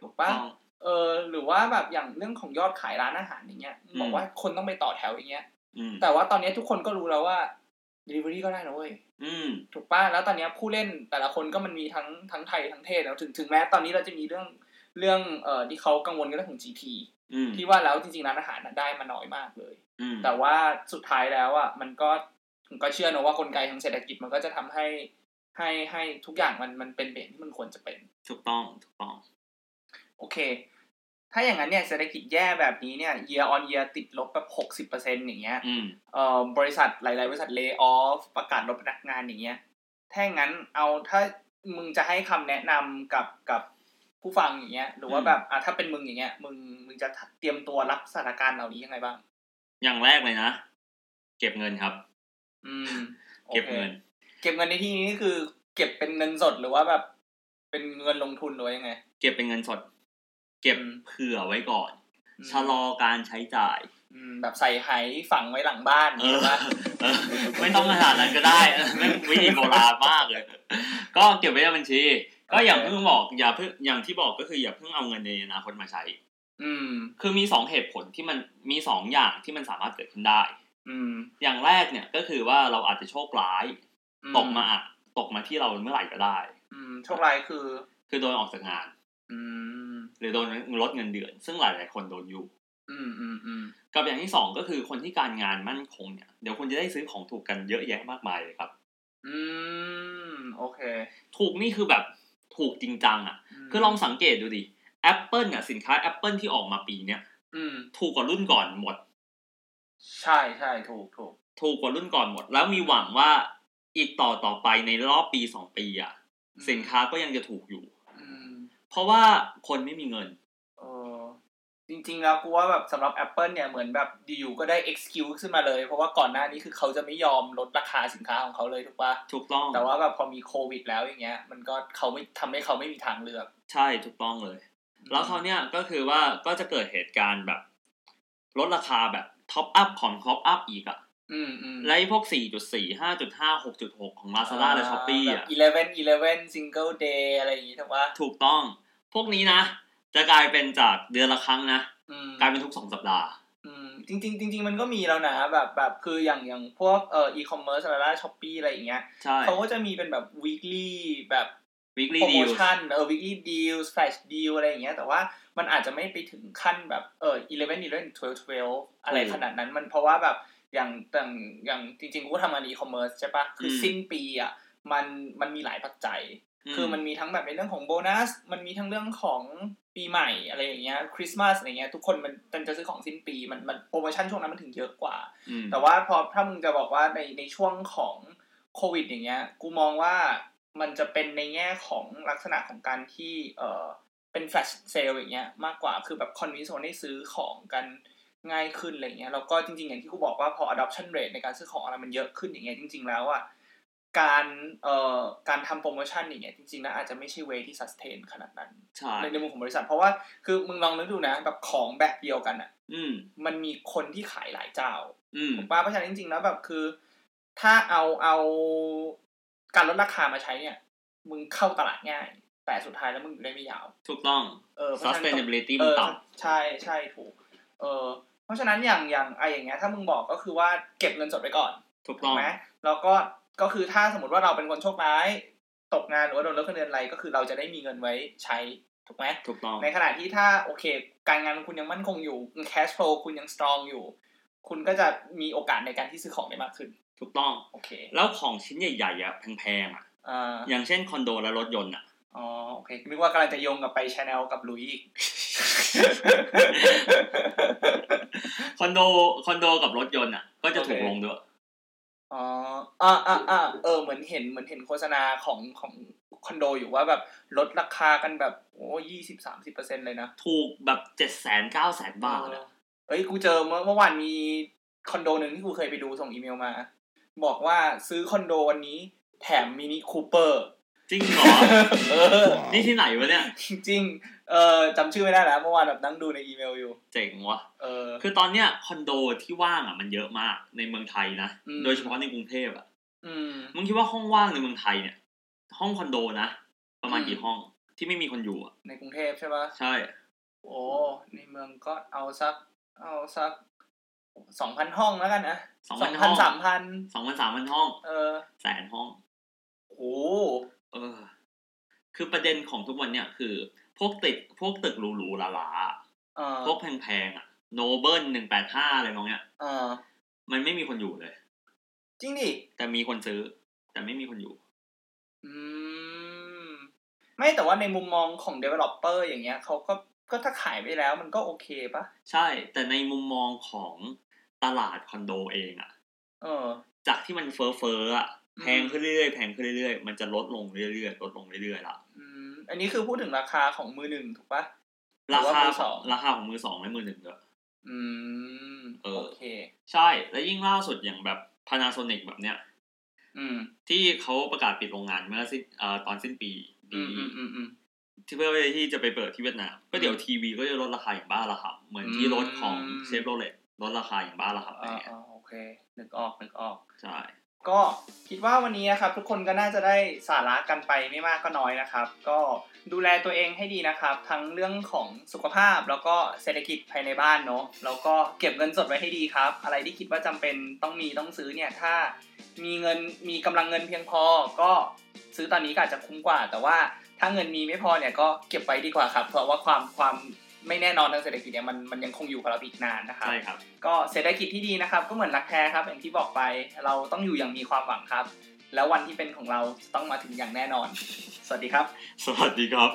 ถูกปะต้องเออ หรือว่าแบบอย่างเรื่องของยอดขายร้านอาหารอย่างเงี้ยอืมบอกว่าคนต้องไปต่อแถวอย่างเงี้ยอืมแต่ว่าตอนนี้ทุกคนก็รู้แล้วว่า delivery ก็ได้นะเว้ยอืมถูกป่ะแล้วตอนนี้ผู้เล่นแต่ละคนก็มันมีทั้งทั้งไทยทั้งเทศแล้วถึงถึงแม้ตอนนี้เราจะมีเรื่องเรื่องเอ่อที่เขากังวลกันเรื่องของ GP อืมที่ว่าแล้วจริงๆร้านอาหารน่ะได้มาน้อยมากเลยอืมแต่ว่าสุดท้ายแล้วอะมันก็ ผมก็เชื่อนะว่ากลไกทางเศรษฐกิจมันก็จะทำให้ให้ให้ทุกอย่างมันมันเป็นแบบที่มันควรจะเป็น ถูกต้องถูกต้อง โอเค ถ้าอย่างนั้นเนี่ยเศรษฐกิจแย่แบบนี้เนี่ย year on year ติดลบแบบหกสิบเปอร์เซ็นต์อย่างเงี้ยอืมเอ่อบริษัทหลาย ๆ บริษัท lay off ประกาศลดพนักงานอย่างเงี้ยถ้าอย่างนั้นเอาถ้ามึงจะให้คำแนะนำกับกับผู้ฟังอย่างเงี้ย หรือว่าอืมแบบอะถ้าเป็นมึงอย่างเงี้ย มึงมึงจะเตรียมตัวรับสถานการณ์เหล่านี้ยังไงบ้าง อย่างแรกเลยนะ เก็บเงินครับอืมโอ เก็บคเงิน เก็บเงินในที่นี้นี่คือ เก็บเป็นเงินสดหรือว่าแบบ เป็นเงินลงทุนหรือว่ายังไง เก็บเป็นเงินสด เก็บอืมเผื่อไว้ก่อนอืมชะลอการใช้จ่ายอืมแบบใส่ไหฝังไว้หลังบ้านเออใช่ปะเออไม่ต้องขนาดนั้นก็ได้เออไม่งวิธีโบราณมากเลย ก็เก็บไว้ในบัญชี ก็อย่างเพิ่งบอกอย่าเพิ่งอย่างที่บอกก็คืออย่าเพิ่งเอาเงินในอนาคตมาใช้ อืม คือมีสองเหตุผลที่มันมีสองอย่างที่มันสามารถเกิดขึ้นได้ อืม อย่างแรกเนี่ยก็คือว่าเราอาจจะโชคร้ายอืตกมาอะตกมาที่เราเมื่อไหร่ก็ได้ อืม โชคร้ายคือ คือโดนออกจากงาน อืม หรือโดนลดเงินเดือน ซึ่งหลายๆคนโดนอยู่ อืมอืมอืมกับอย่างที่สองก็คือคนที่การงานมั่นคงเนี่ยเดี๋ยวคุณจะได้ซื้อของถูกกันเยอะแยะมากมายเลยครับ อืม โอเค ถูกนี่คือแบบถูกจริงจังอะมคือลองสังเกตดูดิ Apple เนี่ยสินค้า Apple ที่ออกมาปีเนี้ยอืมถูกกว่ารุ่นก่อนหมด ใช่ใช่ถูกถูกถูกกว่ารุ่นก่อนหมด แล้วมีหวังว่าอีกต่อต่อไปในรอบปีสองปีอะ สินค้าก็ยังจะถูกอยู่อืมเพราะว่าคนไม่มีเงินเออจริง ๆ แล้วกูว่าแบบสำหรับ Apple เนี่ยเหมือนแบบอยู่ๆก็ได้ excuse ขึ้นมาเลย เพราะว่าก่อนหน้านี้คือเขาจะไม่ยอมลดราคาสินค้าของเขาเลยถูกปะถูกต้อง แต่ว่าแบบพอมีโควิด แล้วอย่างเงี้ย มันก็เขาไม่ทำให้เขาไม่มีทางเลือก ใช่ถูกต้องเลย แล้วเขาวเนี่ยก็คือว่าก็จะเกิดเหตุการณ์แบบลดราคาแบบ top up ของ top up อีกอะอืมอืมและไอ้พวก 4.4 5.5 6.6 ของ Lazada และ Shopee แบบอะ11 11 single day อะไรอย่างงี้ถูกปะถูกต้อง พวกนี้นะ จะกลายเป็นจากเดือนละครั้งนะอืมกลายเป็นทุกสองสัปดาห์อืมจริงๆจริงๆมันก็มีแล้วนะแบบแบบคืออย่างอย่างพวกเอ่อ e-commerce อะไร Shopee อะไรอย่างเงี้ยใช่เขาก็จะมีเป็นแบบ weekly แบบ weekly โปรโม deal ชั่นเออ weekly deal flash deal อะไรอย่างเงี้ย แต่ว่ามันอาจจะไม่ไปถึงขั้นแบบเออ11 11 12 12อะไรอืมขนาดนั้นมันเพราะว่าแบบอย่างอย่างอย่างจริงๆกูก็ทำงานอีคอมเมิร์ซใช่ปะคืออมสิ้นปีอะมันมันมีหลายปัจจัย คือมันมีทั้งแบบในเรื่องของโบนัส มันมีทั้งเรื่องของปีใหม่อะไรอย่างเงี้ยคริสต์มาสอะไรเงี้ยทุกคนมันมันจะซื้อของสิ้นปีมันมันโปรโมชั่นช่วงนั้นมันถึงเยอะกว่าอืมแต่ว่าพอถ้ามึงจะบอกว่าในในช่วงของโควิด อย่างเงี้ย กูมองว่า มันจะเป็นในแง่ของลักษณะของการที่เออเป็นแฟลชเซลอย่างเงี้ยมากกว่าคือแบบคอนวินส์คนให้ซื้อของกันง่ายขึ้นอะไรเงี้ยแล้วก็จริงๆ อย่างที่กูบอกว่าพอ adoption rate ในการซื้อของอะไรมันเยอะขึ้นอย่างเงี้ยจริง ๆ แล้วอะการเอ่อการทำโปรโมชั่นอย่างเงี้ยจริงๆแล้วอาจจะไม่ใช่เวที่ sustain ขนาดนั้นใช่ในในมุมของบริษัท เพราะว่าคือมึงลองนึกดูนะแบบของแบบเดียวกันอะอืมมันมีคนที่ขายหลายเจ้าอืมถูกป่ะเพราะฉะนั้นจริงๆแล้วแบบคือ ถ้าเอาเอา การลดราคามาใช้เนี่ย มึงเข้าตลาดง่าย แต่สุดท้ายแล้วมึงอยู่ได้ไม่ยาว ถูกต้องเออเพราะฉะนั้นต้อง sustainability เอมันอต่ใช่ใช่ถูก เออเพราะฉะนั้นอย่างอย่างไออย่างเงี้ยถ้ามึงบอกก็คือว่าเก็บเงินสดไว้ก่อนำถูกถูต้กองไหมแล้วก็ก็คือถ้าสมมติว่าเราเป็นคนโชคร้าย ตกงานหรือว่าโดนลดเงินเดือนอะไรก็คือเราจะได้มีเงินไว้ใช้ถูกไหมถูกต้องในขณะที่ถ้าโอเค การงานคุณยังมั่นคงอยู่ cash flow คุณยัง strong อยู่ คุณก็จะมีโอกาสในการที่ซื้อของได้มากขึ้น ถูกต้องโอเคแล้วของชิ้นใหญ่ๆอะแพงๆอะอ่าอย่างเช่นคอนโดและรถยนต์อะอ๋อโอเคนึกว่ากำลังจะโยงกับไปชาแนลกับลุยอีกคอนโดคอนโดกับรถยนต์อะ ก็จะถูกโอเคลงด้วยอ๋ออ่าอ่าอ่าเออเหมือนเห็นเหมือนเห็นโฆษณาของของคอนโดอยู่ว่าแบบลดราคากันแบบโอ้ยี่สิบสามสิบเปอร์เซ็นเลยนะ ถูกแบบเจ็ดแสนเก้าแสนบาทเออะอเอ้ยกูเจอเมื่อเมื่อวานมีคอนโดหนึ่งที่กูเคยไปดูส่งอีเมลมา บอกว่าซื้อคอนโดวันนี้ แถม Mini Cooper จริงเหรอเออนี่ที่ไหนวะเนี่ย จริงๆเออจำชื่อไม่ได้แล้วเมื่อวานแบบนั่งดูในอีเมลอยู่ เจ๋งว่ะเออ คือตอนเนี้ยคอนโดที่ว่างอะมันเยอะมากในเมืองไทยนะอืมโดยเฉพาะในกรุงเทพอะอืมมึงคิดว่าห้องว่างในเมืองไทยเนี่ย ห้องคอนโดนะ ประมาณอืมกี่ห้องที่ไม่มีคนอยู่อะ ในกรุงเทพใช่ปะใช่ โอ้ ในเมืองก็เอาสัก เอาสัก สองพันห้องแล้วกันนะสองสพัอนงห้พัอนงสามพันสองพันสามพันห้อง เออ แสนห้องโอ้เออ คือประเด็นของทุกวันเนี่ยคือ พวกตึกพวกตึกหรูๆหลาๆเออพวกแพงๆอะโนเบิลหนึ่งแปดห้าอะไรมองเนี้ยเออมันไม่มีคนอยู่เลย จริงดิ แต่มีคนซื้อ แต่ไม่มีคนอยู่ อืม ไม่แต่ว่าในมุมมองของ developer อย่างเงี้ยเขาก็ ก็ถ้าขายไปแล้วมันก็โอเคปะใช่ แต่ในมุมมองของตลาดคอนโดเองอะเออ จากที่มันเฟ้อเฟ้อๆอะอืมแพงขึ้นเรื่อยๆแพงขึ้นเรื่อยๆมันจะลดลงเรื่อยๆลดลงเรื่อยๆละอืมอันนี้คือพูดถึงราคาของมือหนึ่งถูกปะราหรือว่าคามือขสอองงราคาของมือสองและมือหนึ่งด้วยอืมเออโอเค ใช่ และยิ่งล่าสุดอย่างแบบ Panasonic แบบเนี้ยอืม ที่เขาประกาศปิดโรงงานเมื่อสิ้นเอ่อตอนสิ้นปีอืปีมอืมอืมอืม ที่เพื่อที่จะไปเปิดที่เวียดนาม ก็เดี๋ยวทีวีก็จะลดราคาอย่างบ้าระครับเหมือนที่รถของอืมเชฟโรเลตลดราคาอย่างบ้าระครับอะไรอ่าเงี้ยอ่าโอเคนึกออกนึกออกใช่ก็คิดว่าวันนี้นะครับ ทุกคนก็น่าจะได้สาระกันไปไม่มากก็น้อยนะครับ ก็ดูแลตัวเองให้ดีนะครับ ทั้งเรื่องของสุขภาพแล้วก็เศรษฐกิจภายในบ้านเนาะแล้วก็เก็บเงินสดไว้ให้ดีครับ อะไรที่คิดว่าจำเป็นต้องมีต้องซื้อเนี่ยถ้ามีเงินมีกำลังเงินเพียงพอก็ซื้อตอนนี้ก็อาจจะคุ้มกว่า แต่ว่า ถ้าเงินมีไม่พอเนี่ยก็เก็บไว้ดีกว่าครับ เพราะว่าความความไม่แน่นอนทางเศรษฐกิจเนี่ยมันมันยังคงอยู่กับเราอีกนานนะครับใช่ครับ ก็เศรษฐกิจที่ดีนะครับก็เหมือนรักแท้ครับอย่างที่บอกไปเราต้องอยู่อย่างมีความหวังครับ แล้ววันที่เป็นของเราต้องมาถึงอย่างแน่นอน สวัสดีครับ สวัสดีครับ